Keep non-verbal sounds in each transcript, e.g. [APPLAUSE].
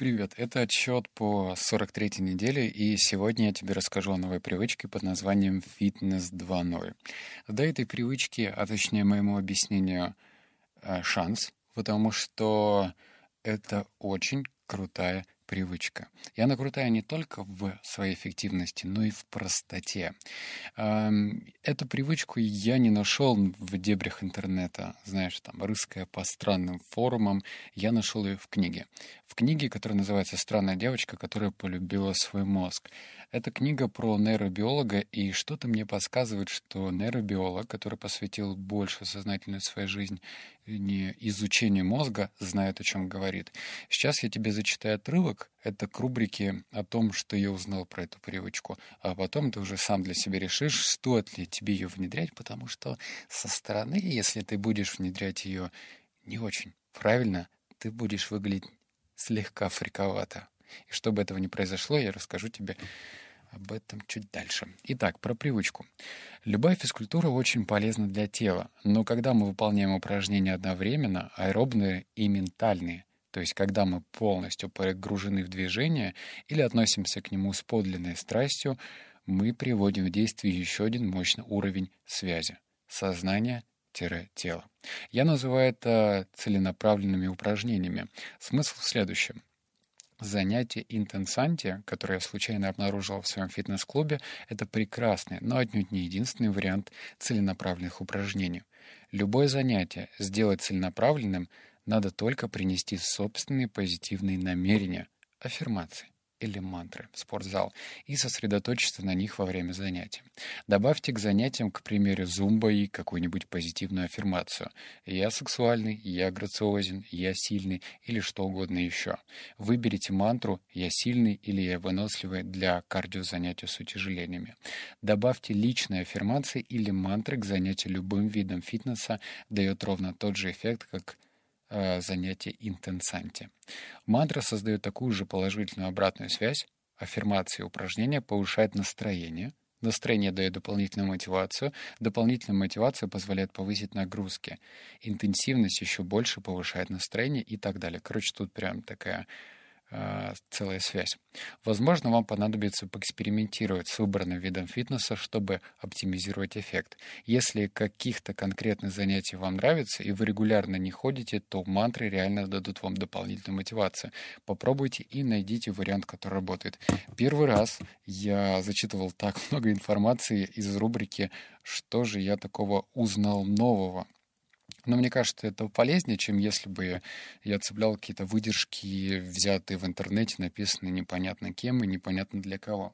Привет, это отчет по 43-й неделе, и сегодня я тебе расскажу о новой привычке под названием «Фитнес 2.0». Дай этой привычке, а точнее моему объяснению, э, шанс, потому что это очень крутая привычка. И она крутая не только в своей эффективности, но и в простоте. Эту привычку я не нашел в дебрях интернета, знаешь, там, рыская по странным форумам. Я нашел ее в книге. В книге, которая называется «Странная девочка, которая полюбила свой мозг». Это книга про нейробиолога, и что-то мне подсказывает, что нейробиолог, который посвятил больше сознательной своей жизни не изучению мозга, знает, о чем говорит. Сейчас я тебе зачитаю отрывок. Это к рубрике о том, что я узнал про эту привычку. А потом ты уже сам для себя решишь, стоит ли тебе ее внедрять, потому что со стороны, если ты будешь внедрять ее не очень правильно, ты будешь выглядеть слегка фриковато. И чтобы этого не произошло, я расскажу тебе об этом чуть дальше. Итак, про привычку. Любая физкультура очень полезна для тела, но когда мы выполняем упражнения одновременно, аэробные и ментальные, то есть когда мы полностью погружены в движение или относимся к нему с подлинной страстью, мы приводим в действие еще один мощный уровень связи — сознание-тело. Я называю это целенаправленными упражнениями. Смысл в следующем. Занятие интенсанти, которое я случайно обнаружил в своем фитнес-клубе, это прекрасный, но отнюдь не единственный вариант целенаправленных упражнений. Любое занятие сделать целенаправленным надо только принести собственные позитивные намерения, аффирмации или мантры в спортзал и сосредоточиться на них во время занятия. Добавьте к занятиям, к примеру, зумба и какую-нибудь позитивную аффирмацию. «Я сексуальный», «Я грациозен», «Я сильный» или что угодно еще. Выберите мантру «Я сильный» или «Я выносливый» для кардиозанятия с утяжелениями. Добавьте личные аффирмации или мантры к занятию любым видом фитнеса, дает ровно тот же эффект, как э, занятие интенсанти. Мантра создает такую же положительную обратную связь. Аффирмации упражнения повышает настроение. Настроение дает дополнительную мотивацию. Дополнительная мотивация позволяет повысить нагрузки. Интенсивность еще больше повышает настроение и так далее. Короче, тут прям такая целая связь. Возможно, вам понадобится поэкспериментировать с выбранным видом фитнеса, чтобы оптимизировать эффект. Если каких-то конкретных занятий вам нравится и вы регулярно не ходите, то мантры реально дадут вам дополнительную мотивацию. Попробуйте и найдите вариант, который работает. Первый раз я зачитывал так [LAUGHS] много информации из рубрики «Что же я такого узнал нового?» Но мне кажется, это полезнее, чем если бы я цеплял какие-то выдержки, взятые в интернете, написанные непонятно кем и непонятно для кого.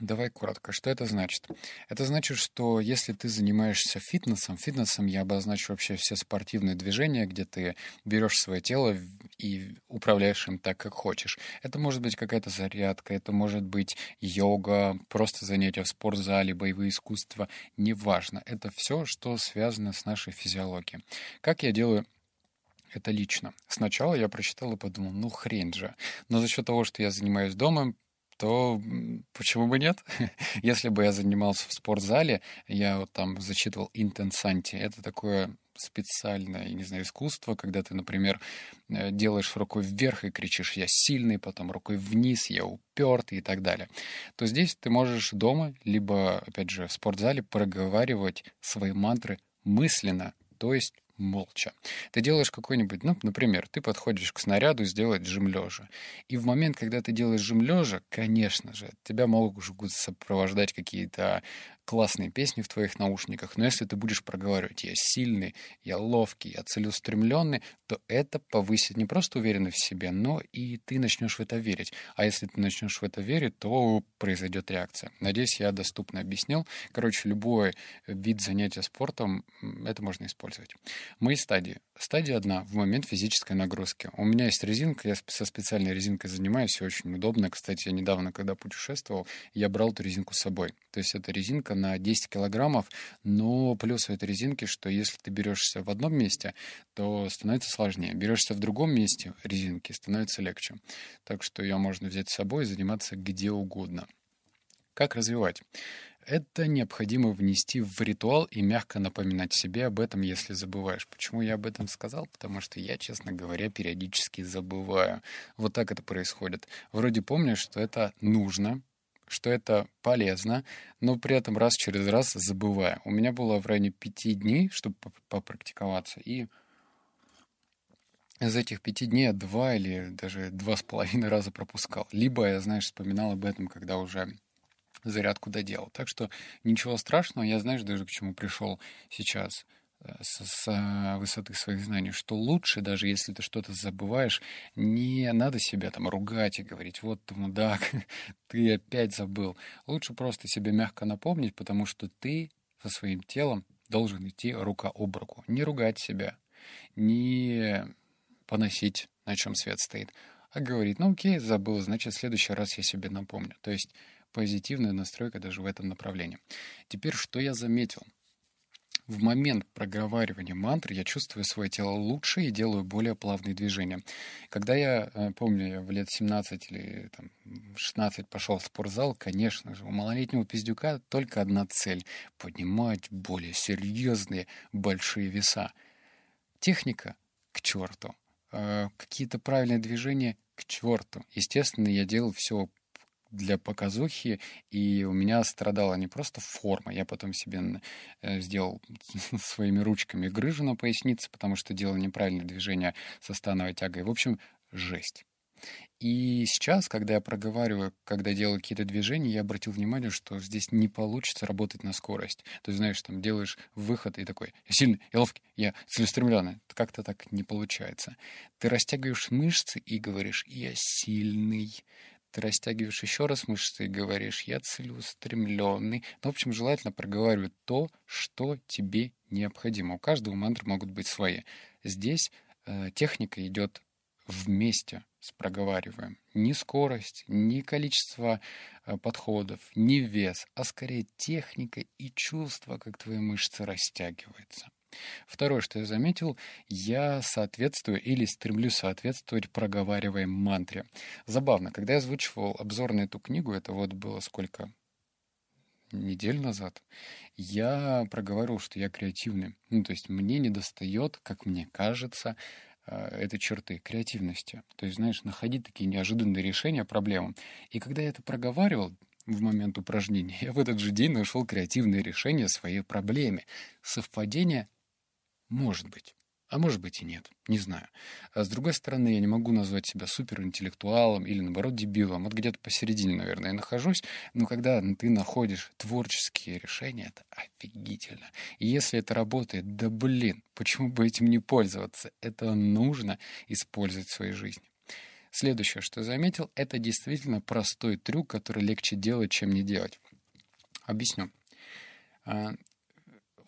Давай коротко. Что это значит? Это значит, что если ты занимаешься фитнесом, фитнесом я обозначу вообще все спортивные движения, где ты берешь свое тело и управляешь им так, как хочешь. Это может быть какая-то зарядка, это может быть йога, просто занятия в спортзале, боевые искусства, неважно. Это все, что связано с нашей физиологией. Как я делаю это лично. Сначала я прочитал и подумал, ну хрень же. Но за счет того, что я занимаюсь дома, то почему бы нет? [LAUGHS] Если бы я занимался в спортзале, я вот там зачитывал интенсанти. Это такое специальное, не знаю, искусство, когда ты, например, э, делаешь рукой вверх и кричишь «я сильный», потом рукой вниз «я упертый» и так далее, то здесь ты можешь дома, либо, опять же, в спортзале проговаривать свои мантры мысленно, то есть молча. Ты делаешь какой-нибудь, ну, например, ты подходишь к снаряду сделать жим лежа. И в момент, когда ты делаешь жим лежа, конечно же, тебя могут сопровождать какие-то классные песни в твоих наушниках, но если ты будешь проговаривать «я сильный», «я ловкий», «я целеустремленный», то это повысит не просто уверенность в себе, но и ты начнешь в это верить. А если ты начнешь в это верить, то произойдет реакция. Надеюсь, я доступно объяснил. Короче, любой вид занятия спортом это можно использовать. Мои стадии. Стадия одна в момент физической нагрузки. У меня есть резинка, я со специальной резинкой занимаюсь, и очень удобно. Кстати, я недавно, когда путешествовал, я брал эту резинку с собой. То есть это резинка на 10 килограммов, но плюс у этой резинки, что если ты берешься в одном месте, то становится сложнее. Берешься в другом месте резинки, становится легче. Так что ее можно взять с собой и заниматься где угодно. Как развивать? Это необходимо внести в ритуал и мягко напоминать себе об этом, если забываешь. Почему я об этом сказал? Потому что я, честно говоря, периодически забываю. Вот так это происходит. Вроде помню, что это нужно, что это полезно, но при этом раз через раз забываю. У меня было в районе пяти дней, чтобы попрактиковаться, и из этих пяти дней я два или даже два с половиной раза пропускал. Либо я, знаешь, вспоминал об этом, когда уже зарядку доделал. Так что ничего страшного, я, знаешь, даже к чему пришел сейчас с, высоты своих знаний, что лучше, даже если ты что-то забываешь, не надо себя там ругать и говорить, вот ты мудак, [LAUGHS] ты опять забыл. Лучше просто себе мягко напомнить, потому что ты со своим телом должен идти рука об руку. Не ругать себя, не поносить, на чем свет стоит, а говорить, ну окей, забыл, значит, в следующий раз я себе напомню. То есть позитивная настройка даже в этом направлении. Теперь, что я заметил? В момент проговаривания мантры я чувствую свое тело лучше и делаю более плавные движения. Когда я, э, помню, я в лет 17 или там, 16 пошел в спортзал, конечно же, у малолетнего пиздюка только одна цель — поднимать более серьезные большие веса. Техника — к черту. Э, какие-то правильные движения — к черту. Естественно, я делал все для показухи, и у меня страдала не просто форма, я потом себе э, сделал [LAUGHS] своими ручками грыжу на пояснице, потому что делал неправильное движение со становой тягой. В общем, жесть. И сейчас, когда я проговариваю, когда делаю какие-то движения, я обратил внимание, что здесь не получится работать на скорость. То есть, знаешь, там делаешь выход и такой, я сильный, я ловкий, я целеустремленный. Как-то так не получается. Ты растягиваешь мышцы и говоришь, я сильный. Ты растягиваешь еще раз мышцы и говоришь, я целеустремленный. Ну, в общем, желательно проговаривать то, что тебе необходимо. У каждого мантры могут быть свои. Здесь э, техника идет вместе с проговариваем. Ни скорость, ни количество э, подходов, ни вес, а скорее техника и чувство, как твои мышцы растягиваются. Второе, что я заметил, я соответствую или стремлюсь соответствовать проговариваемой мантре. Забавно, когда я озвучивал обзор на эту книгу, это вот было сколько? недель назад, я проговаривал, что я креативный. Ну, то есть мне не достает, как мне кажется, э, этой черты креативности. То есть, знаешь, находить такие неожиданные решения проблемам. И когда я это проговаривал, в момент упражнения, [LAUGHS] я в этот же день нашел креативное решение своей проблеме. Совпадение может быть. А может быть и нет, не знаю. А с другой стороны, я не могу назвать себя суперинтеллектуалом или, наоборот, дебилом. Вот где-то посередине, наверное, я нахожусь. Но когда ты находишь творческие решения, это офигительно. И если это работает, да блин, почему бы этим не пользоваться? Это нужно использовать в своей жизни. Следующее, что я заметил, это действительно простой трюк, который легче делать, чем не делать. Объясню.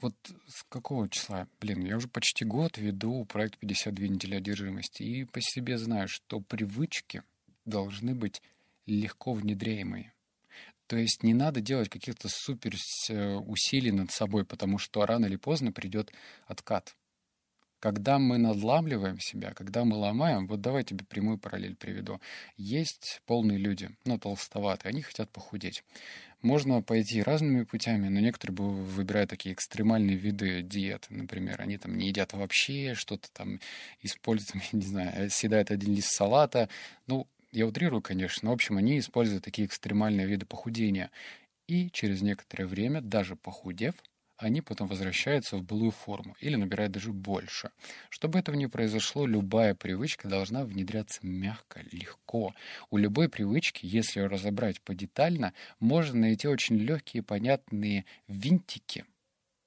Вот с какого числа? Блин, я уже почти год веду проект 52 недели одержимости и по себе знаю, что привычки должны быть легко внедряемые. То есть не надо делать каких-то супер э, усилий над собой, потому что рано или поздно придет откат. Когда мы надламливаем себя, когда мы ломаем, вот давай тебе прямую параллель приведу. Есть полные люди, ну, толстоватые, они хотят похудеть. Можно пойти разными путями, но некоторые выбирают такие экстремальные виды диет. Например, они там не едят вообще, что-то там используют, [LAUGHS] не знаю, съедают один лист салата. Ну, я утрирую, конечно, но, в общем, они используют такие экстремальные виды похудения. И через некоторое время, даже похудев, они потом возвращаются в былую форму или набирают даже больше. Чтобы этого не произошло, любая привычка должна внедряться мягко, легко. У любой привычки, если ее разобрать подетально, можно найти очень легкие, понятные винтики,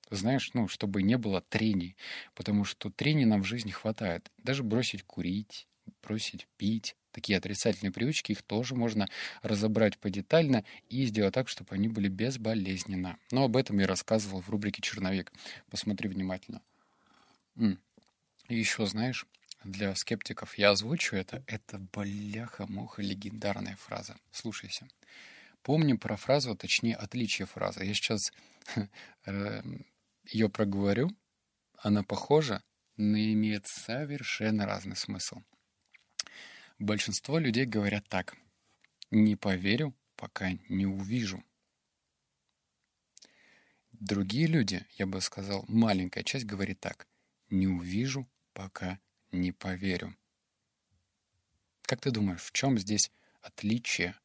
знаешь, ну, чтобы не было трений, потому что трений нам в жизни хватает. Даже бросить курить, бросить пить, такие отрицательные привычки, их тоже можно разобрать подетально и сделать так, чтобы они были безболезненно. Но об этом я рассказывал в рубрике «Черновик». Посмотри внимательно. И еще, знаешь, для скептиков я озвучу это. Это бляха-муха легендарная фраза. Слушайся. Помни про фразу, а точнее отличие фразы. Я сейчас [LAUGHS] э, ее проговорю. Она похожа, но имеет совершенно разный смысл. Большинство людей говорят так. Не поверю, пока не увижу. Другие люди, я бы сказал, маленькая часть говорит так. Не увижу, пока не поверю. Как ты думаешь, в чем здесь отличие?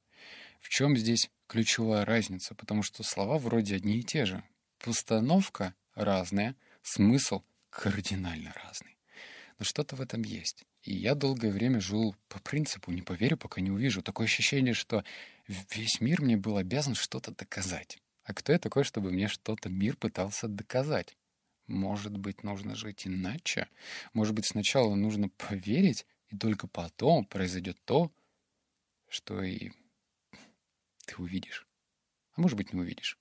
В чем здесь ключевая разница? Потому что слова вроде одни и те же. Постановка разная, смысл кардинально разный. Но что-то в этом есть. И я долгое время жил по принципу «не поверю, пока не увижу». Такое ощущение, что весь мир мне был обязан что-то доказать. А кто я такой, чтобы мне что-то мир пытался доказать? Может быть, нужно жить иначе? Может быть, сначала нужно поверить, и только потом произойдет то, что и ты увидишь. А может быть, не увидишь.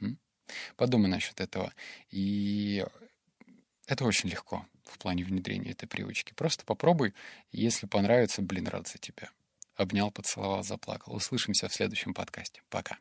М? Подумай насчет этого. И это очень легко в плане внедрения этой привычки. Просто попробуй. Если понравится, блин, рад за тебя. Обнял, поцеловал, заплакал. Услышимся в следующем подкасте. Пока.